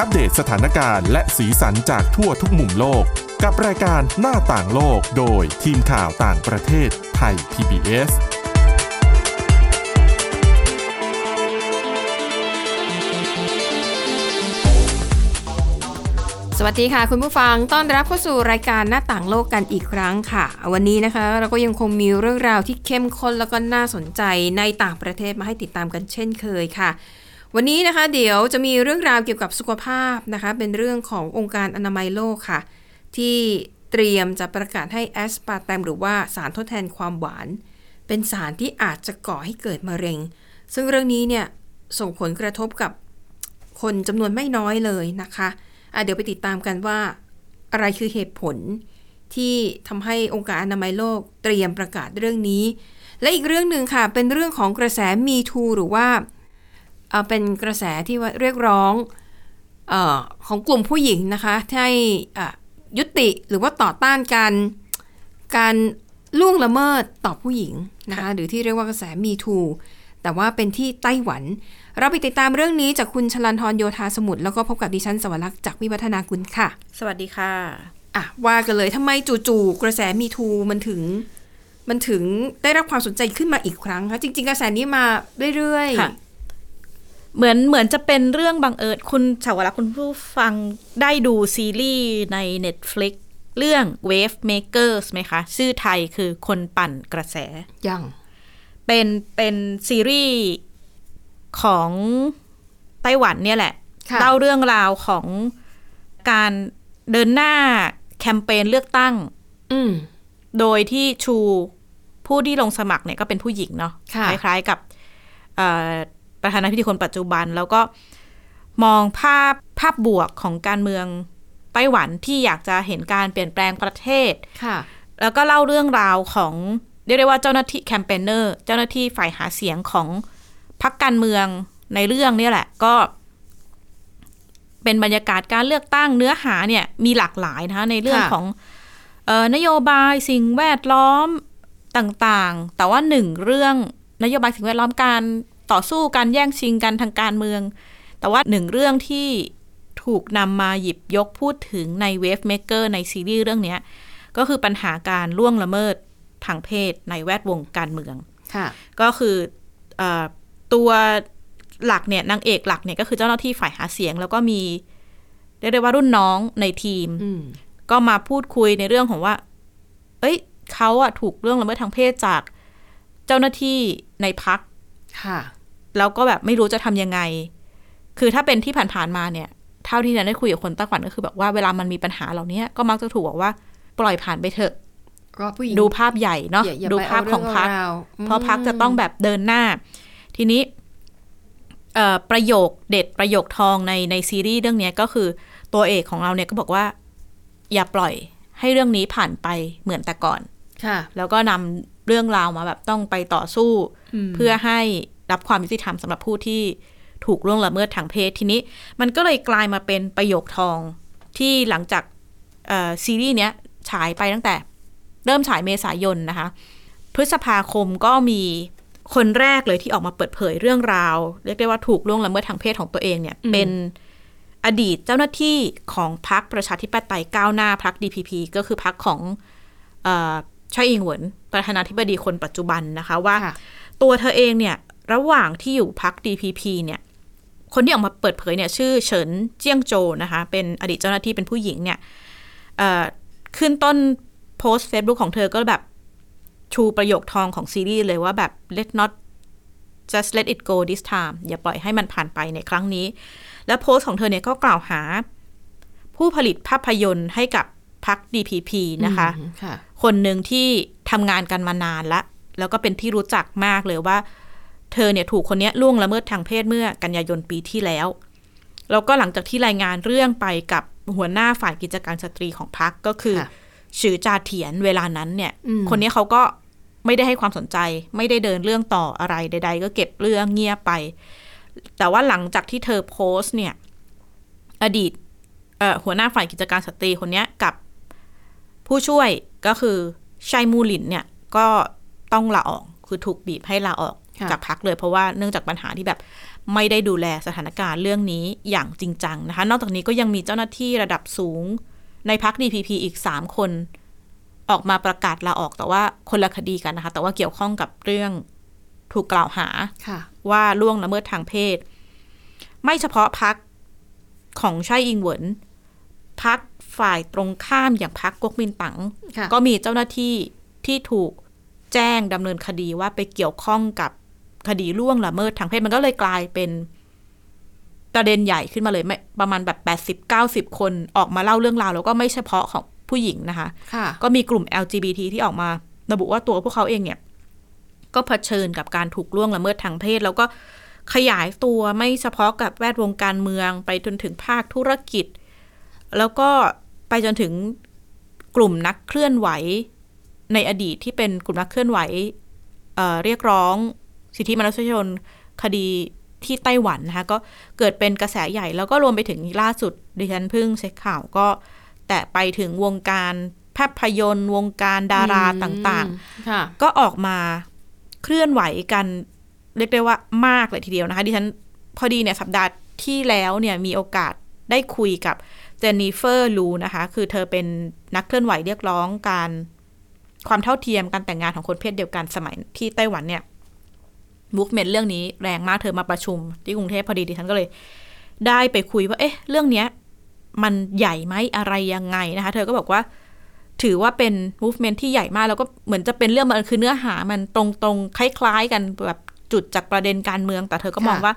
อัปเดตสถานการณ์และสีสันจากทั่วทุกมุมโลก กับรายการหน้าต่างโลกโดยทีมข่าวต่างประเทศไทย PBS สวัสดีค่ะ คุณผู้ฟังต้อนรับเข้าสู่รายการหน้าต่างโลกกันอีกครั้งค่ะ วันนี้นะคะ เราก็ยังคงมีเรื่องราวที่เข้มข้นแล้วก็น่าสนใจในต่างประเทศมาให้ติดตามกันเช่นเคยค่ะ วันนี้นะคะเดี๋ยวจะมีเรื่องราวเกี่ยวกับสุขภาพนะคะ เป็นเรื่องขององค์การอนามัยโลกค่ะ ที่เตรียมจะประกาศให้แอสปาร์ตมหรือว่าสารทดแทนความหวาน เป็นสารที่อาจจะก่อให้เกิดมะเร็ง ซึ่งเรื่องนี้เนี่ยส่งผลกระทบกับคนจำนวนไม่น้อยเลยนะคะะเดี๋ยวไปติดตามกันว่า อะไรคือเหตุผลที่ทำให้องค์การอนามัยโลกเตรียมประกาศเรื่องนี้ และอีกเรื่องหนึ่งค่ะ เป็นเรื่องของกระแสมีทูหรือว่า เอ่อเป็นกระแสที่ว่าเรียกร้องเออของกลุ่มผู้หญิงนะคะให้อะยุติหรือว่าต่อต้านการการล่วงละเมิดต่อผู้หญิงนะคะหรือที่เรียกว่ากระแสมีทูแต่ว่าเป็นที่ไต้หวัน เราไปติดตามเรื่องนี้จากคุณชลันทรโยธาสมุทรแล้วก็พบกับดิฉันสวรักษ์จากวิวัฒนาคุณค่ะ สวัสดีค่ะอะว่ากันเลยทำไมจู่ๆกระแสมีทูมันถึง มันถึงได้รับความสนใจขึ้นมาอีกครั้งคะจริง ๆ กระแสนี้มาเรื่อยค่ะ เหมือนเหมือนจะเป็นเรื่องบังเอิญคุณชาวรักษ์คุณผู้ฟังได้ดูซีรีส์ใน Netflix เรื่อง Wave Makers ไหมคะ ชื่อไทยคือคนปั่นกระแสๆยัง เป็นเป็นซีรีส์ของไต้หวันเนี่ยแหละค่ะเล่าเรื่องราวของการเดินหน้าแคมเปญเลือกตั้งอืมโดยที่ชูผู้ที่ลงสมัครเนี่ยก็เป็นผู้หญิงเนาะค่ะคล้ายๆกับเอ่อ ประธานาธิบดีคนปัจจุบัน แล้วก็มองภาพภาพบวกของการเมืองไต้หวันที่อยากจะเห็นการเปลี่ยนแปลงประเทศค่ะ แล้วก็เล่าเรื่องราวของเรียกได้ว่าเจ้าหน้าที่แคมเปญเนอร์ เจ้าหน้าที่ฝ่ายหาเสียงของพรรคการเมืองในเรื่องเนี่ยแหละ ก็ เป็นบรรยากาศการเลือกตั้งเนื้อหาเนี่ย มีหลากหลายนะคะในเรื่องค่ะของเออนโยบายสิ่งแวดล้อมต่างๆ แต่ว่าหนึ่งเรื่องนโยบายสิ่งแวดล้อมการ ต่อสู้การแย่งชิงกันทางการเมือง แต่ว่าหนึ่งเรื่องที่ถูกนำมาหยิบยกพูดถึงใน Wave Maker ในซีรีส์เรื่องเนี้ยก็คือปัญหาการล่วงละเมิดทางเพศในแวดวงการเมืองค่ะก็คือเออตัวหลักเนี่ยนางเอกหลักเนี่ยก็คือเจ้าหน้าที่ฝ่ายหาเสียง แล้วก็มีเรียกได้ว่ารุ่นน้องในทีมอืมก็มาพูดคุยในเรื่องของว่า เอ้ยเขาอะถูกเรื่องละเมิดทางเพศจากเจ้าหน้าที่ในพัก ค่ะ แล้วก็แบบไม่รู้จะทำยังไง คือถ้าเป็นที่ผ่านๆมาเนี่ย เท่าที่นันได้คุยกับคนไต้หวันก็คือแบบว่าเวลามันมีปัญหาเหล่านี้ก็มักจะถูกบอกว่าปล่อยผ่านไปเถอะก็ผู้หญิงดูภาพใหญ่เนาะอย่อย่ดูไปภาพของพักเาเาวเพราะพักจะต้องแบบเดินหน้า ทีนี้เอ่อประโยคเด็ดประโยคทองในในซีรีส์เรื่องเนี้ยก็คือตัวเอกของเราเนี่ยก็บอกว่า อย่าปล่อยให้เรื่องนี้ผ่านไปเหมือนแต่ก่อน ค่ะ แล้วก็นำ เรื่องราวมาแบบต้องไปต่อสู้ เพื่อให้รับความยุติธรรมสำหรับผู้ที่ถูกล่วงละเมิดทางเพศทีนี้ มันก็เลยกลายมาเป็นประโยคทองที่หลังจากเอ่อซีรีส์เนี้ยฉายไปตั้งแต่เริ่มฉายเมษายนนะคะ พฤษภาคมก็มีคนแรกเลยที่ออกมาเปิดเผยเรื่องราว เรียกได้ว่าถูกล่วงละเมิดทางเพศของตัวเองเนี่ยอืมเป็นอดีตเจ้าหน้าที่ของพรรคประชาธิปไตยก้าวหน้าพรรค DPP ก็คือพรรคของเอ่อไช่อิงเหวินประธานาธิบดีคนปัจจุบันนะคะว่าค่ะตัวเธอเองเนี่ยระหว่างที่อยู่พัก DPP เนี่ยคนที่ออกมาเปิดเผยเนี่ยชื่อเฉินเจียงโจนะคะ เป็นอดีตเจ้าหน้าที่เป็นผู้หญิงเนี่ยเอ่อขึ้นต้นโพสต์ Facebook ของเธอก็แบบชูประโยคทองของซีรีส์เลยว่าแบบ let not just let it go this time อย่าปล่อยให้มันผ่านไปในครั้งนี้ แล้วโพสต์ของเธอเนี่ยก็กล่าวหา ผู้ผลิตภาพยนตร์ให้กับ พรรค DPP นะคะอืมค่ะคนหนึ่งที่ทำงานกันมานานละ แล้วก็เป็นที่รู้จักมากเลยว่า เธอเนี่ยถูกคนเนี้ยล่วงละเมิดทางเพศเมื่อกันยายนปีที่แล้ว แล้วก็หลังจากที่รายงานเรื่องไปกับหัวหน้าฝ่ายกิจการสตรีของพรรคก็คือค่ะชื่อจาเถียนเวลานั้นเนี่ยอืมคนนี้เขาก็ไม่ได้ให้ความสนใจ ไม่ได้เดินเรื่องต่ออะไรใด ๆ ก็เก็บเรื่องเงียบไป แต่ว่าหลังจากที่เธอโพสต์เนี่ย อดีตเอ่อหัวหน้าฝ่ายกิจการสตรีคนเนี้ยกับ ผู้ช่วยก็คือชัยมูหลินเนี่ยก็ต้องลาออกคือถูกบีบให้ลาออกค่ะจากพักเลย เพราะว่าเนื่องจากปัญหาที่แบบไม่ได้ดูแลสถานการณ์เรื่องนี้อย่างจริงจังนะคะ นอกจากนี้ก็ยังมีเจ้าหน้าที่ระดับสูงในพัก DPP อีก 3 คน ออกมาประกาศลาออกแต่ว่าคนละคดีกันนะคะ แต่ว่าเกี่ยวข้องกับเรื่องถูกกล่าวหาค่ะว่าล่วงละเมิดทางเพศ ไม่เฉพาะพักของไช่อิงเหวินพัก ฝ่ายตรงข้ามอย่างพักก๊กมินตั๋งค่ะก็มีเจ้าหน้าที่ที่ถูกแจ้งดำเนินคดีว่าไปเกี่ยวข้องกับคดีล่วงละเมิดทางเพศมันก็เลยกลายเป็นประเด็นใหญ่ขึ้นมาเลยไม่ประมาณแบบแปดสิบเก้าสิบคนออกมาเล่าเรื่องราว แล้วก็ไม่เฉพาะของผู้หญิงนะคะค่ะก็มีกลุ่ม LGBT ที่ออกมาระบุว่าตัวพวกเขาเองเนี่ย ก็เผชิญกับการถูกล่วงละเมิดทางเพศ แล้วก็ขยายตัวไม่เฉพาะกับแวดวงการเมืองไปจนถึงภาคธุรกิจ แล้วก็ ไปจนถึงกลุ่มนักเคลื่อนไหวในอดีตที่เป็นกลุ่มนักเคลื่อนไหวเอ่อเรียกร้องสิทธิมนุษยชนคดีที่ไต้หวันนะคะก็เกิดเป็นกระแสใหญ่แล้วก็รวมไปถึงล่าสุดดิฉันเพิ่งเช็คข่าวก็ แต่ไปถึงวงการภาพยนตร์วงการดาราต่างๆค่ะๆก็ออกมาเคลื่อนไหวกันเรียกได้ว่ามากเลยทีเดียวนะคะดิฉันพอดีเนี่ยสัปดาห์ที่แล้วเนี่ยมีโอกาสได้คุยกับ เจนนิเฟอร์ลูนะคะ คือเธอเป็นนักเคลื่อนไหวเรียกร้องการความเท่าเทียมการแต่งงานของคนเพศเดียวกันสมัยที่ไต้หวันเนี่ยมูฟเมนต์เรื่องนี้แรงมากเธอมาประชุม ที่กรุงเทพพอดีดิฉันก็เลย ได้ไปคุยว่า เอ๊ะ เรื่องเนี้ย มันใหญ่ไหมอะไรยังไงนะคะ เธอก็บอกว่า ถือว่าเป็น movement ที่ใหญ่มาก แล้วก็เหมือนจะเป็นเรื่องมันคือเนื้อหามันตรงๆ คล้าย ๆ กันแบบจุดจากประเด็นการเมือง แต่เธอก็มองว่า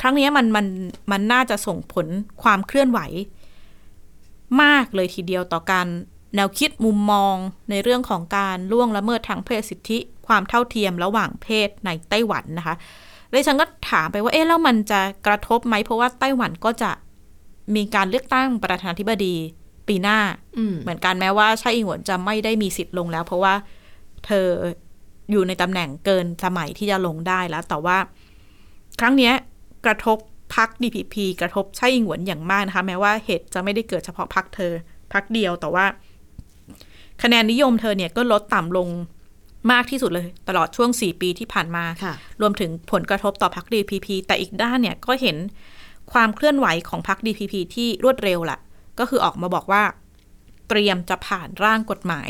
ครั้งเนี้ยมันมันมันน่าจะส่งผลความเคลื่อนไหว มากเลยทีเดียวต่อการแนวคิดมุมมองในเรื่องของการล่วงละเมิดทางเพศสิทธิ ความเท่าเทียมระหว่างเพศในไต้หวันนะคะเลยฉันก็ถามไปว่าเอ๊ะแล้วมันจะกระทบไหมเพราะว่าไต้หวันก็จะมีการเลือกตั้งประธานาธิบดีปีหน้าอืมเหมือนกันแม้ว่าชาอิงหวนจะไม่ได้มีสิทธิ์ลงแล้ว เพราะว่าเธออยู่ในตำแหน่งเกินสมัยที่จะลงได้แล้ว แต่ว่า ครั้งเนี้ย กระทบพัก DPP กระทบชาอิงหวนอย่างมากนะคะ แม้ว่าเหตุจะไม่ได้เกิดเฉพาะพักเธอพักเดียวแต่ว่า คะแนนนิยมเธอเนี่ยก็ลดต่ำลงมากที่สุดเลย ตลอดช่วง 4 ปีที่ผ่านมาค่ะรวมถึงผลกระทบต่อพรรค DPP แต่อีกด้านเนี่ยก็เห็นความเคลื่อนไหวของพรรค DPP ที่รวดเร็วแหละก็คือออกมาบอกว่า เตรียมจะผ่านร่างกฎหมาย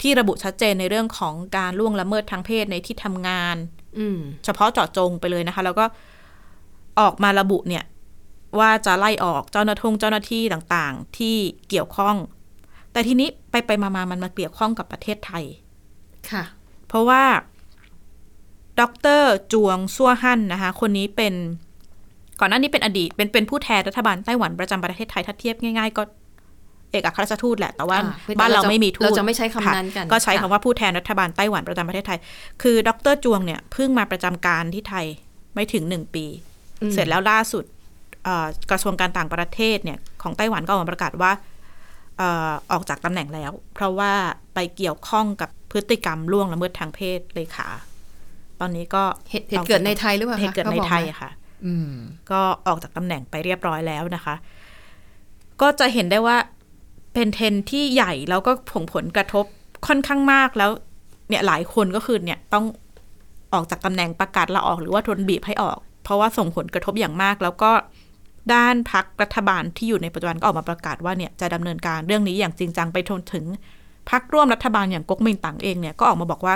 ที่ระบุชัดเจนในเรื่องของการล่วงละเมิดทางเพศในที่ทำงานอืมเฉพาะเจาะจงไปเลยนะคะ แล้วก็ ออกมาระบุเนี่ยว่าจะไล่ออกเจ้าหน้าที่เจ้าหน้าที่ต่างๆ ที่เกี่ยวข้อง แต่ทีนี้ไปไปๆมาๆมันมาเกี่ยวข้องกับประเทศไทย ค่ะ เพราะว่าดรจวงซัวฮั่นนะคะ คนนี้เป็น ก่อนหน้านี้เป็นอดีต เป็นเป็นผู้แทนรัฐบาลไต้หวันประจำประเทศไทย ถ้าเทียบง่ายๆ ก็เอกอัครราชทูตแหละ แต่ว่าอ่าคือบ้านเราเราจะไม่มีทูต เราจะไม่ใช้คำนั้นกันค่ะก็ใช้ค่ะคำว่าผู้แทนรัฐบาลไต้หวันประจำประเทศไทย คือ ดรจวงเนี่ยเพิ่งมาประจำการที่ไทยไม่ถึงหนึ่งปีอืม เสร็จแล้วล่าสุดเอ่อกระทรวงการต่างประเทศเนี่ยของไต้หวันก็ออกมาประกาศว่าเอ่อออกจากตำแหน่งแล้ว เพราะว่าไปเกี่ยวข้องกับพฤติกรรมล่วงละเมิดทางเพศเลยค่ะ ตอนนี้ก็เหตุเหตุเกิดในไทยหรือเปล่าคะเหตุเกิดในไทยขาบอกหมอะค่ะอืมก็ออกจากตำแหน่งไปเรียบร้อยแล้วนะคะ ก็จะเห็นได้ว่าเป็นเทรนด์ที่ใหญ่แล้วก็ผงผลกระทบค่อนข้างมากแล้ว เนี่ยหลายคนก็คือเนี่ยต้องออกจากตำแหน่งประกาศลาออกหรือว่าทนบีบให้ออก เพราะว่าส่งผลกระทบอย่างมาก แล้วก็ด้านพักรัฐบาลที่อยู่ในปัจจุบันก็ออกมาประกาศว่าเนี่ยจะดำเนินการเรื่องนี้อย่างจริงจังไปจนถึงพักร่วมรัฐบาลอย่างก๊กมินตั๋งเองเนี่ยก็ออกมาบอกว่า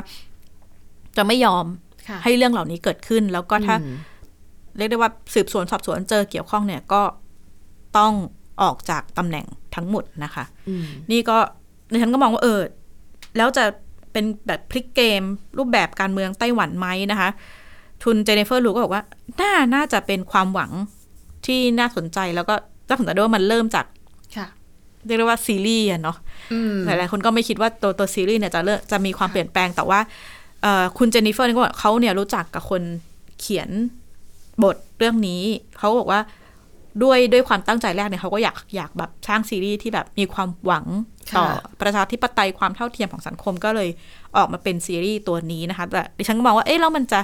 จะไม่ยอมค่ะให้เรื่องเหล่านี้เกิดขึ้น แล้วก็ถ้าอืมเรียกได้ว่าสืบสวนสอบสวนเจอเกี่ยวข้องเนี่ยก็ต้องออกจากตำแหน่งทั้งหมดนะคะอืมนี่ก็ดิฉันก็มองว่าเออแล้วจะเป็นแบบพลิกเกมรูปแบบการเมืองไต้หวันไหมนะคะ ทุนเจเนฟเฟอร์ลูก็บอกว่า น่า น่าจะเป็นความหวังที่น่าสนใจแล้วก็น่าสนใจด้วยว่ามันเริ่มจากค่ะเรียกได้ว่าซีรีส์อะเนาะอืมหลายๆคนก็ไม่คิดว่าตัวตัวซีรีส์เนี่ยจะเลิกจะมีความเปลี่ยนแปลงแต่ว่าเอ่อคุณเจนนิเฟอร์เนี่ยก็บอกเขาเนี่ยรู้จักกับคนเขียนบทเรื่องนี้ เขาบอกว่าด้วยด้วยความตั้งใจแรกเนี่ยเขาก็อยากอยากแบบสร้างซีรีส์ที่แบบมีความหวังต่อค่ะประชาธิปไตยความเท่าเทียมของสังคมก็เลยออกมาเป็นซีรีส์ตัวนี้นะคะ แต่ดิฉันก็มองว่าเอ๊ะแล้วมันจะ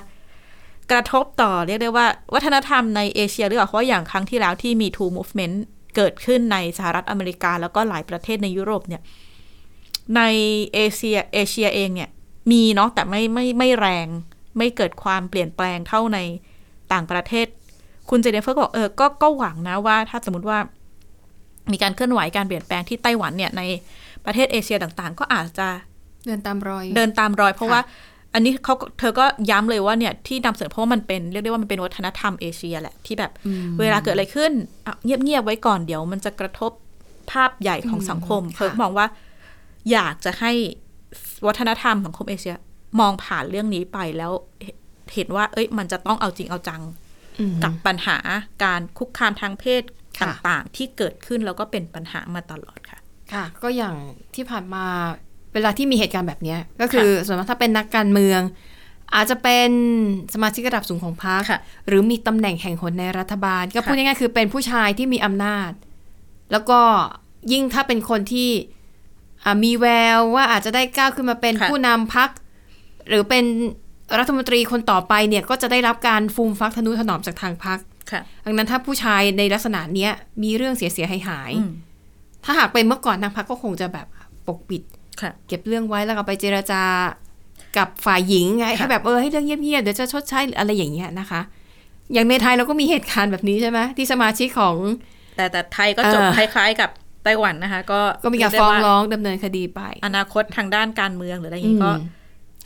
กระทบต่อเรียกได้ว่า วัฒนธรรมในเอเชียหรือเปล่าเพราะอย่างครั้งที่แล้วที่มี Two Movement เกิดขึ้นในสหรัฐอเมริกา แล้วก็หลายประเทศในยุโรปเนี่ยในเอเชียเอเชียเองเนี่ยมีเนาะแต่ไม่ไม่ไม่แรง ไม่เกิดความเปลี่ยนแปลงเท่าในต่างประเทศ คุณเจเนฟเฟอร์บอกเออก็ก็หวังนะว่า ถ้าสมมติว่ามีการเคลื่อนไหวการเปลี่ยนแปลงที่ไต้หวันเนี่ยในประเทศเอเชียต่างๆ ก็อาจจะเดินตามรอย เดินตามรอย เพราะว่า อันนี้เขาก็เธอก็ย้ำเลยว่าเนี่ยที่นำเสนอเพราะว่ามันเป็นเรียกได้ว่ามันเป็นวัฒนธรรมเอเชียแหละที่แบบอืมเวลาเกิดอะไรขึ้นอะเงียบๆไว้ก่อนเดี๋ยว มันจะกระทบภาพใหญ่ของสังคมอืมเพิร์กค่ะมองว่า อยากจะให้วัฒนธรรมสังคมเอเชีย มองผ่านเรื่องนี้ไปแล้วเห็นเห็นว่า เอ้ย มันจะต้องเอาจริงเอาจังอืมกับปัญหาการคุกคามทางเพศค่ะต่างๆ ที่เกิดขึ้นแล้วก็เป็นปัญหามาตลอดค่ะ ค่ะ ก็อย่างที่ผ่านมา เวลาที่มีเหตุการณ์แบบเนี้ยก็คือส่วนมากถ้าเป็นนักการเมือง อาจจะเป็นสมาชิกระดับสูงของพรรคค่ะหรือมีตำแหน่งแห่งหนในรัฐบาล ก็ค่ะพูดง่ายๆคือเป็นผู้ชายที่มีอำนาจ แล้วก็ยิ่งถ้าเป็นคนที่อ่ามีแววว่าอาจจะได้ก้าวขึ้นมาเป็นค่ะผู้นำพรรคหรือเป็นรัฐมนตรีคนต่อไปเนี่ยก็จะได้รับการฟูมฟักทนุถนอมจากทางพรรคค่ะดังนั้นถ้าผู้ชายในลักษณะเนี้ยมีเรื่องเสียๆหายๆอืมถ้าหากเป็นเมื่อก่อนทางพรรคก็คงจะแบบปกปิดค่ะ เก็บเรื่องไว้แล้วก็ไปเจรจากับฝ่ายหญิงไงค่ะให้แบบเออให้เรื่องเงียบๆเดี๋ยวจะชดใช้หรืออะไรอย่างเงี้ยนะคะ อย่างในไทยเราก็มีเหตุการณ์แบบนี้ใช่ไหมที่สมาชิกของ แต่แต่ไทยก็จบเออคล้าย ๆ กับไต้หวันนะคะ ก็ก็มีการเยได้ฟ้องว่าร้องดำเนินคดีไป อนาคตทางด้านการเมืองหรืออะไรอย่างนี้ก็อืม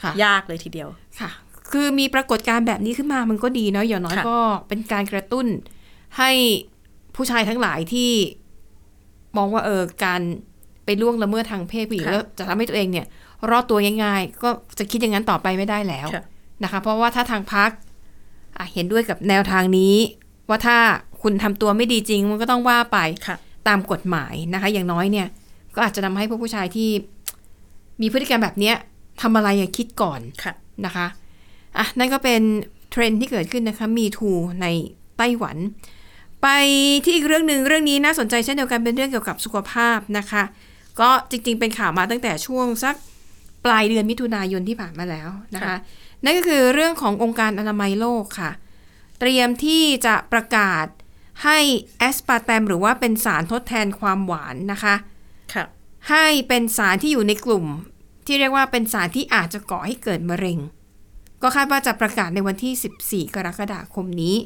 ค่ะยากเลยทีเดียวค่ะ คือมีปรากฏการณ์แบบนี้ขึ้นมามันก็ดีเนาะอย่างน้อยค่ะก็เป็นการกระตุ้นให้ผู้ชายทั้งหลายที่มองว่าเออการ ไปล่วงละเมิดทางเพศผู้หญิงแล้วจะทำให้ตัวเองเนี่ย รอดตัวง่ายๆ ก็จะคิดอย่างนั้นต่อไปไม่ได้แล้วค่ะนะคะ เพราะว่าถ้าทางพักเห็นด้วยกับแนวทางนี้ ว่าถ้าคุณทำตัวไม่ดีจริง มันก็ต้องว่าไปค่ะตามกฎหมายนะคะ อย่างน้อยเนี่ย ก็อาจจะทำให้พวกผู้ชายที่มีพฤติกรรมแบบเนี้ยทำอะไรอะคิดก่อนค่ะนะคะอะนั่นก็เป็นเทรนด์ที่เกิดขึ้นนะคะมีทูในไต้หวัน ไปที่อีกเรื่องหนึ่งเรื่องนี้น่าสนใจเช่นเดียวกันเป็นเรื่องเกี่ยวกับสุขภาพนะคะ ก็จริงๆเป็นข่าวมาตั้งแต่ช่วงสักปลายเดือนมิถุนายนที่ผ่านมาแล้วนะคะค่ะนั่นก็คือเรื่องขององค์การอนามัยโลกค่ะ เตรียมที่จะประกาศให้แอสปาร์แตมหรือว่าเป็นสารทดแทนความหวานนะคะค่ะให้เป็นสารที่อยู่ในกลุ่ม ที่เรียกว่าเป็นสารที่อาจจะก่อให้เกิดมะเร็ง ก็คาดว่าจะประกาศในวันที่ 14 กรกฎาคมนี้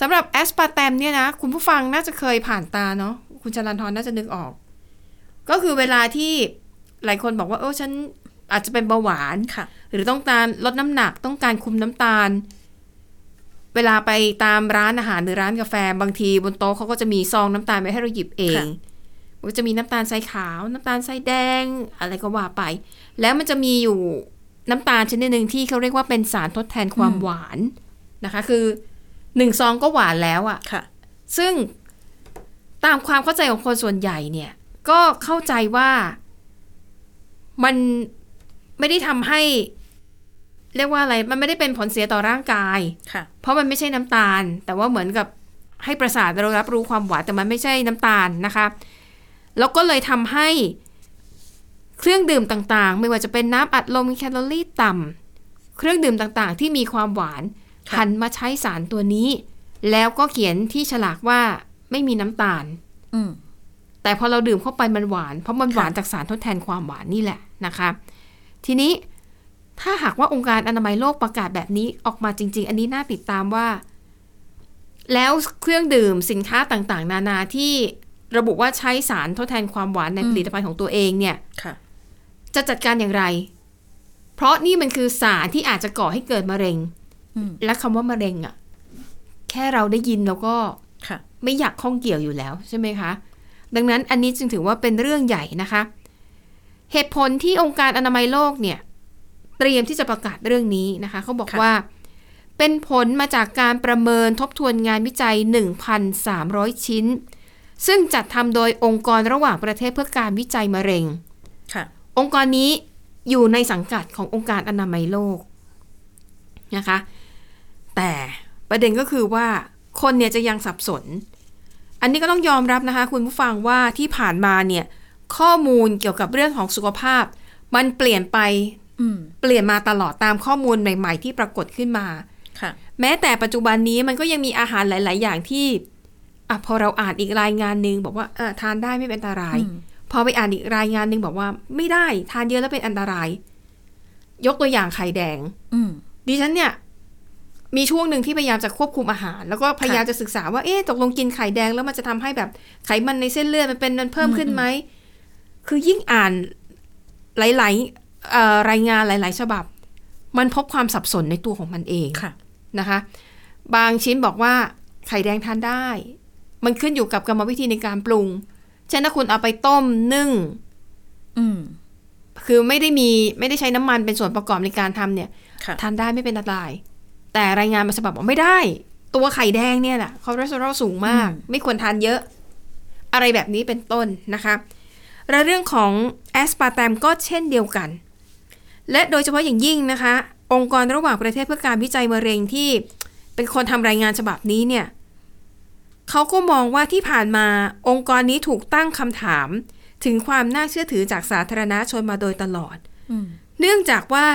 สำหรับแอสปาร์แตมเนี่ยนะ คุณผู้ฟังน่าจะเคยผ่านตาเนาะคุณจรันทรน่าจะนึกออก ก็คือเวลาที่หลายคนบอกว่า เออฉันอาจจะเป็นเบาหวานค่ะ หรือต้องการลดน้ำหนักต้องการคุมน้ำตาล เวลาไปตามร้านอาหารหรือร้านกาแฟบางทีบนโต๊ะเขาก็จะมีซองน้ำตาลไว้ให้เราหยิบเองค่ะมันก็จะมีน้ำตาลทรายขาว น้ำตาลทรายแดง อะไรก็ว่าไป แล้วมันจะมีอยู่น้ำตาลชนิดหนึ่งที่เขาเรียกว่าเป็นสารทดแทนความหวานนะคะ คือหนึ่งซองก็หวานแล้วอะค่ะ ซึ่งตามความเข้าใจของคนส่วนใหญ่เนี่ย ก็เข้าใจว่ามันไม่ได้ทำให้ เรียกว่าอะไร มันไม่ได้เป็นผลเสียต่อร่างกาย ค่ะ เพราะมันไม่ใช่น้ำตาล แต่ว่าเหมือนกับให้ประสาทเรารับรู้ความหวาน แต่มันไม่ใช่น้ำตาลนะคะ แล้วก็เลยทำให้เครื่องดื่มต่างๆ ไม่ว่าจะเป็นน้ำอัดลมแคลอรี่ต่ำเครื่องดื่มต่างๆ ที่มีความหวานค่ะหันมาใช้สารตัวนี้ แล้วก็เขียนที่ฉลากว่าไม่มีน้ำตาลอืม แต่พอเราดื่มเข้าไปมันหวาน เพราะมันค่ะหวานจากสารทดแทนความหวานนี่แหละนะคะ ทีนี้ถ้าหากว่าองค์การอนามัยโลกประกาศแบบนี้ออกมาจริง ๆ อันนี้น่าติดตามว่า แล้วเครื่องดื่มสินค้าต่างๆ นานาที่ระบุว่าใช้สารทดแทนความหวานในผลิตภัณฑ์ของตัวเองเนี่ยค่ะจะจัดการอย่างไร เพราะนี่มันคือสารที่อาจจะก่อให้เกิดมะเร็งอืมและคำว่ามะเร็งอะแค่เราได้ยินเราก็ค่ะไม่อยากข้องเกี่ยวอยู่แล้วใช่ไหมคะ ดังนั้นอันนี้จึงถือว่าเป็นเรื่องใหญ่นะคะ เหตุผลที่องค์การอนามัยโลกเนี่ย เตรียมที่จะประกาศเรื่องนี้นะคะเขาบอกค่ะว่าเป็นผลมาจากการประเมินทบทวนงานวิจัย 1,300 ชิ้น ซึ่งจัดทำโดยองค์กรระหว่างประเทศเพื่อการวิจัยมะเร็งค่ะองค์กรนี้อยู่ในสังกัดขององค์การอนามัยโลกนะคะ แต่ประเด็นก็คือว่าคนเนี่ยจะยังสับสน อันนี้ก็ต้องยอมรับนะคะ คุณผู้ฟังว่าที่ผ่านมาเนี่ย ข้อมูลเกี่ยวกับเรื่องของสุขภาพ มันเปลี่ยนไปอืมเปลี่ยนมาตลอดตามข้อมูลใหม่ ๆ ที่ปรากฏขึ้นมาค่ะแม้แต่ปัจจุบันนี้มันก็ยังมีอาหารหลาย ๆ อย่างที่อะพอเราอ่านอีกรายงานหนึ่งบอกว่าเออทานได้ไม่เป็นอันตรายอืมพอไปอ่านอีกรายงานหนึ่งบอกว่า ไม่ได้ทานเยอะแล้วเป็นอันตราย ยกตัวอย่างไข่แดงอืมดิฉันเนี่ย มีช่วงหนึ่งที่พยายามจะควบคุมอาหาร แล้วก็พยายามจะศึกษาว่าเอ๊ะตกลงกินไข่แดงแล้วมันจะทำให้แบบไขมันในเส้นเลือดมันเป็นมันเพิ่มขึ้นไหมคือยิ่งอ่านหลายๆเอ่อรายงานหลาย ๆ ฉบับ มันพบความสับสนในตัวของมันเองค่ะนะคะ บางชิ้นบอกว่าไข่แดงทานได้ มันขึ้นอยู่กับกรรมวิธีในการปรุงเช่นถ้าคุณเอาไปต้มนึ่งอืมคือไม่ได้มีไม่ได้ใช้น้ำมันเป็นส่วนประกอบในการทำเนี่ยค่ะทานได้ไม่เป็นอันตราย แต่รายงานมาฉบับบอกไม่ได้ ตัวไข่แดงเนี่ยแหละคอเลสเตอรอลสูงมาก ไม่ควรทานเยอะ อะไรแบบนี้เป็นต้นนะคะและเรื่องของแอสปาร์แตมก็เช่นเดียวกัน และโดยเฉพาะอย่างยิ่งนะคะ องค์กรระหว่างประเทศเพื่อการวิจัยมะเร็งที่เป็นคนทำรายงานฉบับนี้เนี่ยเขาก็มองว่าที่ผ่านมาองค์กรนี้ถูกตั้งคำถาม ถึงความน่าเชื่อถือจากสาธารณชนมาโดยตลอดอืมเนื่องจากว่า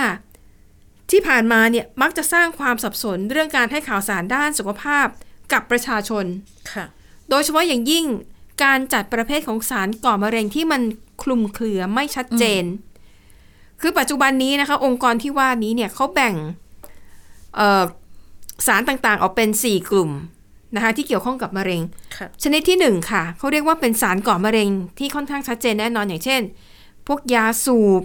ที่ผ่านมาเนี่ยมักจะสร้างความสับสนเรื่องการให้ข่าวสารด้านสุขภาพกับประชาชน ค่ะ โดยเฉพาะอย่างยิ่งการจัดประเภทของสารก่อมะเร็งที่มันคลุมเครือไม่ชัดเจน คือปัจจุบันนี้นะคะ องค์กรที่ว่านี้เนี่ยเขาแบ่งเอ่อสารต่างๆ ออกเป็น 4 กลุ่มนะคะที่เกี่ยวข้องกับมะเร็งค่ะชนิดที่ 1 ค่ะเขาเรียกว่าเป็นสารก่อมะเร็งที่ค่อนข้างชัดเจนแน่นอนอย่างเช่น พวกยาสูบ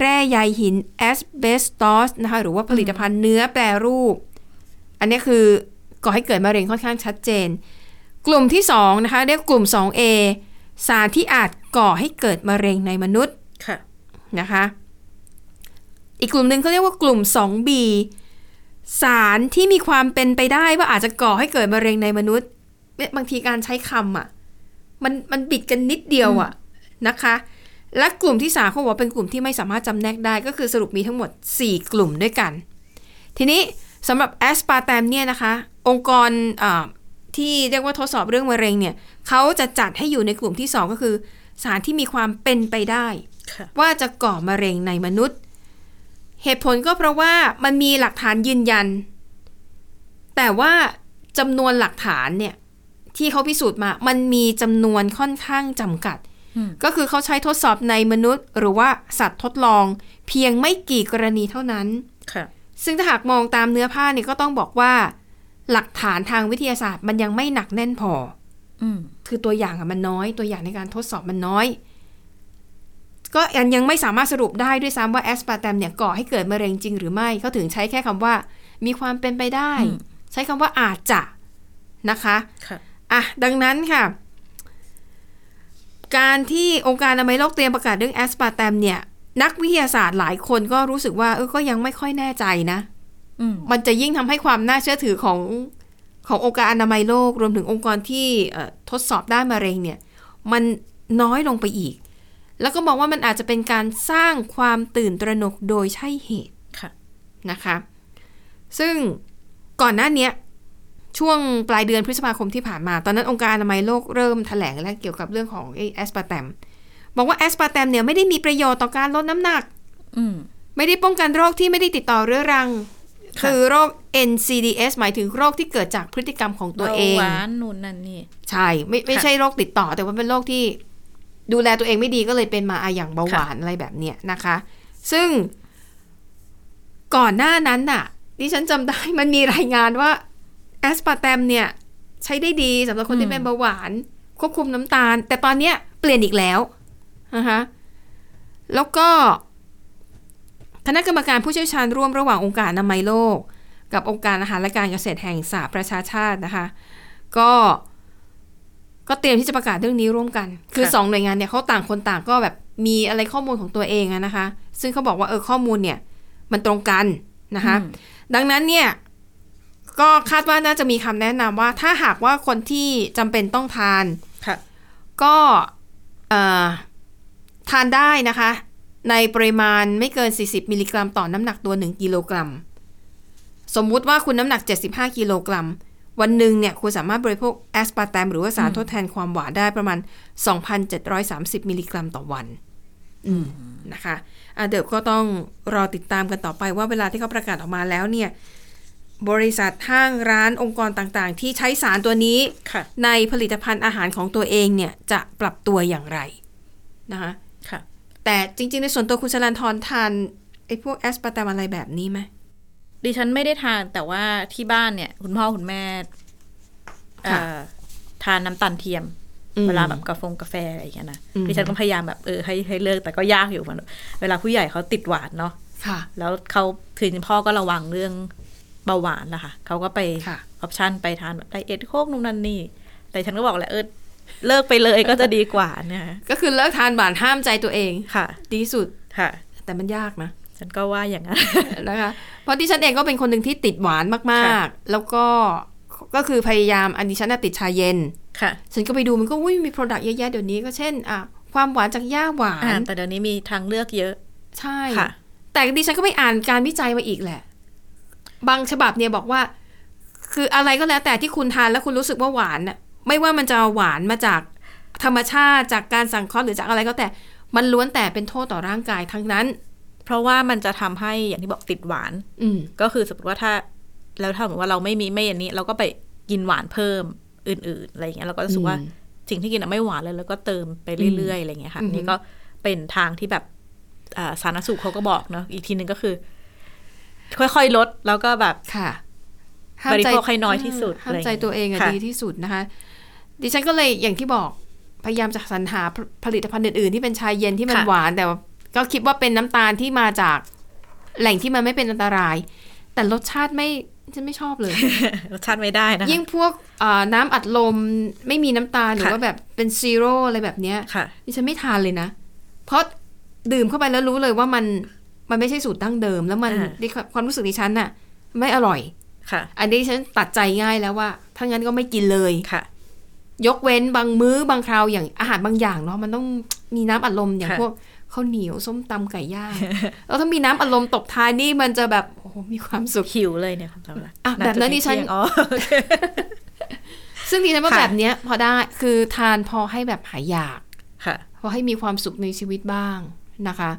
แร่ใยหินแอสเบสตอสนะคะหรือว่าผลิตภัณฑ์เนื้อแปรรูป อันนี้คือก่อให้เกิดมะเร็งค่อนข้างชัดเจน กลุ่มที่2นะคะเรียกกลุ่ม 2A สารที่อาจก่อให้เกิดมะเร็งในมนุษย์ค่ะนะคะอีกกลุ่มหนึ่งเขาเรียกว่ากลุ่ม 2B สารที่มีความเป็นไปได้ว่าอาจจะก่อให้เกิดมะเร็งในมนุษย์เนี่ยบางทีการใช้คำอะมันมันบิดกันนิดเดียวอะนะคะ และกลุ่มที่สามเขาบอกว่าเป็นกลุ่มที่ไม่สามารถจำแนกได้ก็คือสรุปมีทั้งหมด 4 กลุ่มด้วยกัน ทีนี้สำหรับแอสปาร์แตมเนี่ยนะคะ องค์กรอาที่เรียกว่าทดสอบเรื่องมะเร็งเนี่ยเขาจะจัดให้อยู่ในกลุ่มที่ 2 ก็คือ สารที่มีความเป็นไปได้ค่ะว่าจะก่อมะเร็งในมนุษย์ เหตุผลก็เพราะว่ามันมีหลักฐานยืนยัน แต่ว่าจำนวนหลักฐานเนี่ยที่เขาพิสูจน์มา มันมีจำนวนค่อนข้างจำกัดอืม ก็คือเขาใช้ทดสอบในมนุษย์ หรือว่าสัตว์ทดลอง เพียงไม่กี่กรณีเท่านั้นค่ะซึ่งถ้าหากมองตามเนื้อผ้าเนี่ยก็ต้องบอกว่า หลักฐานทางวิทยาศาสตร์มันยังไม่หนักแน่นพออืมคือตัวอย่างอะมันน้อย ตัวอย่างในการทดสอบมันน้อย ก็ยังยังไม่สามารถสรุปได้ด้วยซ้ำว่าแอสปาร์แตมเนี่ยก่อให้เกิดมะเร็งจริงหรือไม่เขาถึงใช้แค่คำว่า มีความเป็นไปได้อืมใช้คำว่าอาจจะนะคะค่ะอะ ดังนั้นค่ะ การที่องค์การอนามัยโลกเตรียมประกาศเรื่องแอสปาร์แตมเนี่ยนักวิทยาศาสตร์หลายคนก็รู้สึกว่าเออก็ยังไม่ค่อยแน่ใจนะอืมมันจะยิ่งทำให้ความน่าเชื่อถือของขององค์การอนามัยโลกรวมถึงองค์กรที่เอ่อทดสอบด้านมะเร็งเนี่ย มันน้อยลงไปอีก แล้วก็มองว่ามันอาจจะเป็นการสร้างความตื่นตระหนกโดยใช่เหตุค่ะนะคะ ซึ่งก่อนหน้าเนี้ย ช่วงปลายเดือนพฤษภาคมที่ผ่านมา ตอนนั้นองค์การอนามัยโลกเริ่มแถลงแล้วเกี่ยวกับเรื่องของไอ้แอสปาร์แตมบอกว่าแอสปาร์แตมเนี่ยไม่ได้มีประโยชน์ต่อการลดน้ำหนัก อืมไม่ได้ป้องกันโรคที่ไม่ได้ติดต่อเรื้อรังค่ะคือโรค NCDs หมายถึงโรคที่เกิดจากพฤติกรรมของตัวเองเบาหวานนู่นนั่นนี่ใช่ไม่ไม่ค่ะใช่โรคติดต่อ แต่ว่าเป็นโรคที่ดูแลตัวเองไม่ดีก็เลยเป็นมาอะอย่างเบาหวานอะไรแบบเนี้ยนะคะ ซึ่งก่อนหน้านั้นน่ะดิฉันจำได้มันมีรายงานว่า แอสปาร์ตมเนี่ยใช้ได้ดีสำหรับคนที่เป็นเบาหวาน ควบคุมน้ำตาล แต่ตอนเนี้ยเปลี่ยนอีกแล้วนะคะแล้วก็คณะกรรมการผู้เชี่ยวชาญร่วมระหว่างองค์การอนามัยโลก กับองค์การอาหารและการเกษตรแห่งสหประชาชาตินะคะ ก็ก็เตรียมที่จะประกาศเรื่องนี้ร่วมกัน คือค่ะสองหน่วยงานเนี่ยเขาต่างคนต่างก็แบบมีอะไรข้อมูลของตัวเองอะนะคะ ซึ่งเขาบอกว่าเออข้อมูลเนี่ยมันตรงกันนะคะอืมดังนั้นเนี่ย ก็คาดว่าน่าจะมีคำแนะนำว่า ถ้าหากว่าคนที่จำเป็นต้องทานค่ะก็เอ่อทานได้นะคะ ในปริมาณไม่เกิน 40 มิลลิกรัม ต่อน้ำหนักตัว 1 กิโลกรัม สมมุติว่าคุณน้ำหนัก 75 กิโลกรัม วันหนึ่งเนี่ยคุณสามารถบริโภคแอสปาร์ตมหรือว่าสารทดแทนความหวานได้ประมาณ 2,730 มิลลิกรัมต่อวันอืมนะคะอะเดี๋ยวก็ต้องรอติดตามกันต่อไปว่าเวลาที่เขาประกาศออกมาแล้วเนี่ย บริษัทห้างร้านองค์กรต่างๆ ที่ใช้สารตัวนี้ค่ะในผลิตภัณฑ์อาหารของตัวเองเนี่ยจะปรับตัวอย่างไรนะคะค่ะแต่จริง ๆ ในส่วนตัวคุณชลันทรทานไอ้พวกแอสปาร์ตามอะไรแบบนี้ไหมดิฉันไม่ได้ทานแต่ว่าที่บ้านเนี่ย คุณพ่อคุณแม่เอ่อทานน้ำตาลเทียมอืมเวลาแบบกาแฟกาแฟอะไรอย่างเงี้ยนะอืมดิฉันก็พยายามแบบเออให้ให้เลิกแต่ก็ยากอยู่มันเวลาผู้ใหญ่เขาติดหวานเนาะค่ะแล้วเขาคือพ่อก็ระวังเรื่อง เบาหวานนะคะเขาก็ไปค่ะ option ไปทานแบบ Diet Coke นู่นนั่นนี่ แต่ฉันก็บอกแหละเออเลิกไปเลยก็จะดีกว่าเนี่ยก็คือเลิกทานหวานห้ามใจตัวเองค่ะ ดีที่สุดค่ะ แต่มันยากนะฉันก็ว่าอย่างนั้นนะคะเพราะที่ฉันเองก็เป็นคนหนึ่งที่ติดหวานมากๆ แล้วก็ก็คือพยายามอันนี้ฉันน่ะติดชาเย็นค่ะ ฉันก็ไปดูมันก็อุ้ยมีโปรดักต์เยอะแยะเดี๋ยวนี้ก็เช่นอะความหวานจากหญ้าหวาอ่านแต่เดี๋ยวนี้มีทางเลือกเยอะ ใช่ค่ะ แต่ดิฉันก็ไปอ่านการวิจัยมาอีกแหละ บางฉบับเนี่ยบอกว่า คืออะไรก็แล้วแต่ที่คุณทานแล้วคุณรู้สึกว่าหวานน่ะไม่ว่ามันจะหวานมาจากธรรมชาติจากการสังเคราะห์หรือจากอะไรก็แต่มันล้วนแต่เป็นโทษต่อร่างกายทั้งนั้น เพราะว่ามันจะทำให้อย่างที่บอกติดหวาน อืมก็คือสมมติว่าถ้า แล้วถ้าสมมติว่าเราไม่มีไม่อันนี้ เราก็ไปกินหวานเพิ่มอื่น ๆ อะไรอย่างเงี้ยเราก็รู้สึกว่าอืมสิ่งที่กินอะไม่หวานเลย แล้วก็เติมไปเรื่อยๆอะไรอย่างเงี้ยค่ะอืมนี่ก็เป็นทางที่แบบอ่าสาธารณสุขเขาก็บอกเนาะอีกทีหนึ่งก็คือ ค่อยๆลดแล้วก็แบบค่ะบริโภคให้น้อยที่สุดห้ามใจตัวเองอะค่ะดีที่สุดนะคะ ดิฉันก็เลยอย่างที่บอกพยายามจะสรรหาผผลิตภัณฑ์อื่นๆ ที่เป็นชาเย็นที่มันค่ะหวาน แต่ว่าก็คิดว่าเป็นน้ำตาลที่มาจากแหล่งที่มันไม่เป็นอันตราย แต่รสชาติไม่ฉันไม่ชอบเลย รสชาติไม่ได้นะคะยิ่งพวกเอ่อน้ำอัดลมไม่มีน้ำตาลหรือค่ะว่าแบบเป็นซีโร่อะไรแบบเนี้ยค่ะดิฉันไม่ทานเลยนะ เพราะดื่มเข้าไปแล้วรู้เลยว่ามัน มันไม่ใช่สูตรดั้งเดิม แล้วมันอ่าดิความรู้สึกดิฉันน่ะ ไม่อร่อยค่ะ อันนี้ฉันตัดใจง่ายแล้วว่าถ้างั้นก็ไม่กินเลยค่ะ ยกเว้นบางมื้อบางคราวอย่างอาหารบางอย่างเนาะมันต้องมีน้ำอัดลมอย่างค่ะพวกข้าวเหนียวส้มตำไก่ย่างแล้วถ้ามีน้ำอัดลมตบท้ายนี่มันจะแบบโอ้โหมีความสุขหิวเลยเนี่ยคุณสาวรักอะแบบนั้นดิฉันาจะเที่ยงอ๋อซึ่งดิฉันว่าค่ะแบบเนี้ย พอได้คือทานพอให้แบบหายอยากค่ะพอให้มีความสุขในชีวิตบ้างนะคะ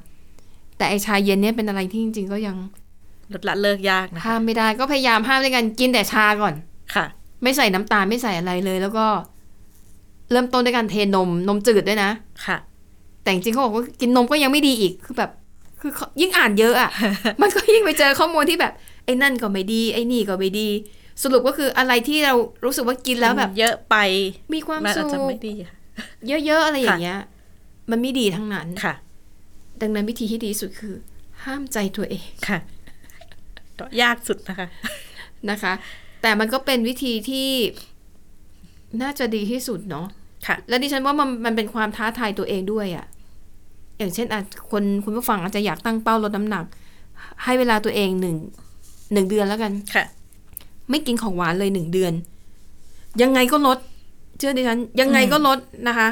แต่ไอชาเย็นเนี่ยเป็นอะไรที่จริง ๆ ก็ยังลดละเลิกยากนะคะห้ามไม่ได้ก็พยายามห้ามด้วยกันกินแต่ชาก่อนค่ะ ไม่ใส่น้ำตาลไม่ใส่อะไรเลย แล้วก็ เริ่มต้นด้วยการเทนมนมจืดด้วยนะค่ะ แต่จริงๆเขาบอกว่ากินนมก็ยังไม่ดีอีกคือแบบ คือเขายิ่งอ่านเยอะอะมันก็ยิ่งไปเจอข้อมูลที่แบบไอ้นั่นก็ไม่ดี ไอ้นี่ก็ไม่ดี สรุปก็คืออะไรที่เรารู้สึกว่ากินแล้วแบบ เยอะไปมีความมันสุอาจจะขไม่ดีค่ะเยอะๆอะไรอย่างเงี้ย มันไม่ดีทั้งนั้นค่ะ ดังนั้นวิธีที่ดีที่สุดคือ ห้ามใจตัวเองค่ะก็ยากสุดนะคะนะคะ แต่มันก็เป็นวิธีที่น่าจะดีที่สุดเนาะค่ะ และดิฉันว่ามันมันเป็นความท้าทายตัวเองด้วยอะ่ะอย่างเช่นอะคนคุณผู้ฟังอาจจะอยากตั้งเป้าลดน้ำหนัก ให้เวลาตัวเองหนึ่งหนึ่งเดือนแล้วกันค่ะ ไม่กินของหวานเลยหนึ่งเดือน ยังไงก็ลด เชื่อดิฉันยังไงก็ลดนะคะ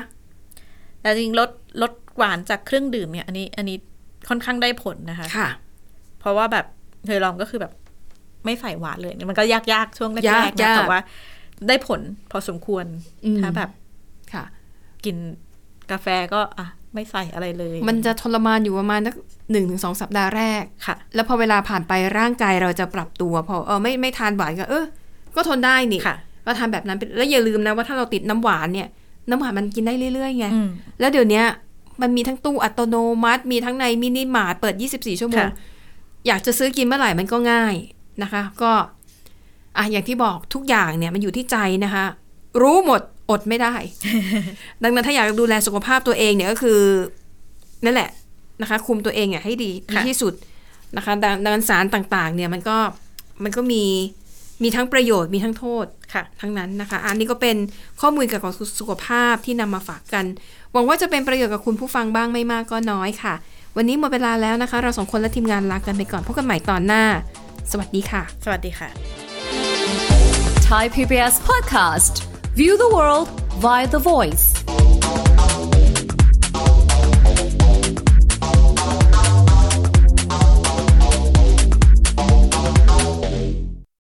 แต่จริงลดลด หวานจากเครื่องดื่มเนี่ย อันนี้อันนี้ค่อนข้างได้ผลนะคะ ค่ะ เพราะว่าแบบเคยลองก็คือแบบ ไม่ใส่หวานเลย มันก็ยากๆช่วงแรยากกๆนะยากแต่ว่าได้ผลพอสมควรอืมถ้าแบบค่ะ กินกาแฟก็อะไม่ใส่อะไรเลย มันจะทรมานอยู่ประมาณนักหนึ่งถึงสองสัปดาห์แรกค่ะ แล้วพอเวลาผ่านไปร่างกายเราจะปรับตัว พอเออไม่ไม่ทานหวานก็เออ ก็ทนได้นี่ค่ะก็ทานแบบนั้นไปแล้วอย่าลืมนะว่าถ้าเราติดน้ำหวานเนี่ย น้ำหวานมันกินได้เรื่อยๆไงอืมแล้วเดี๋ยวเนี้ย มันมีทั้งตู้อัตโนมัติ มีทั้งในมินิมาร์ทเปิด 24 ชั่วโมงค่ะอยากจะซื้อกินเมื่อไหร่มันก็ง่ายนะคะ ก็อะอย่างที่บอกทุกอย่างเนี่ยมันอยู่ที่ใจนะคะ รู้หมดอดไม่ได้ ดังนั้นถ้าอยากดูแลสุขภาพตัวเองเนี่ยก็คือนั่นแหละนะคะ คุมตัวเองเนี่ยให้ดีดีค่ะที่สุดนะคะดังดังนั้นสารต่างๆ เนี่ยมันก็มันก็มีมีทั้งประโยชน์มีทั้งโทษค่ะ ทั้งนั้นนะคะ อันนี้ก็เป็นข้อมูลเกี่ยวกับสุขภาพที่นำมาฝากกัน หวังว่าจะเป็นประโยชน์กับคุณผู้ฟังบ้างไม่มากก็น้อยค่ะ วันนี้หมดเวลาแล้วนะคะ เราสองคนและทีมงานลากันไปก่อนพบกันใหม่ตอนหน้า สวัสดีค่ะ สวัสดีค่ะ Thai PBS podcast. View the world via the voice.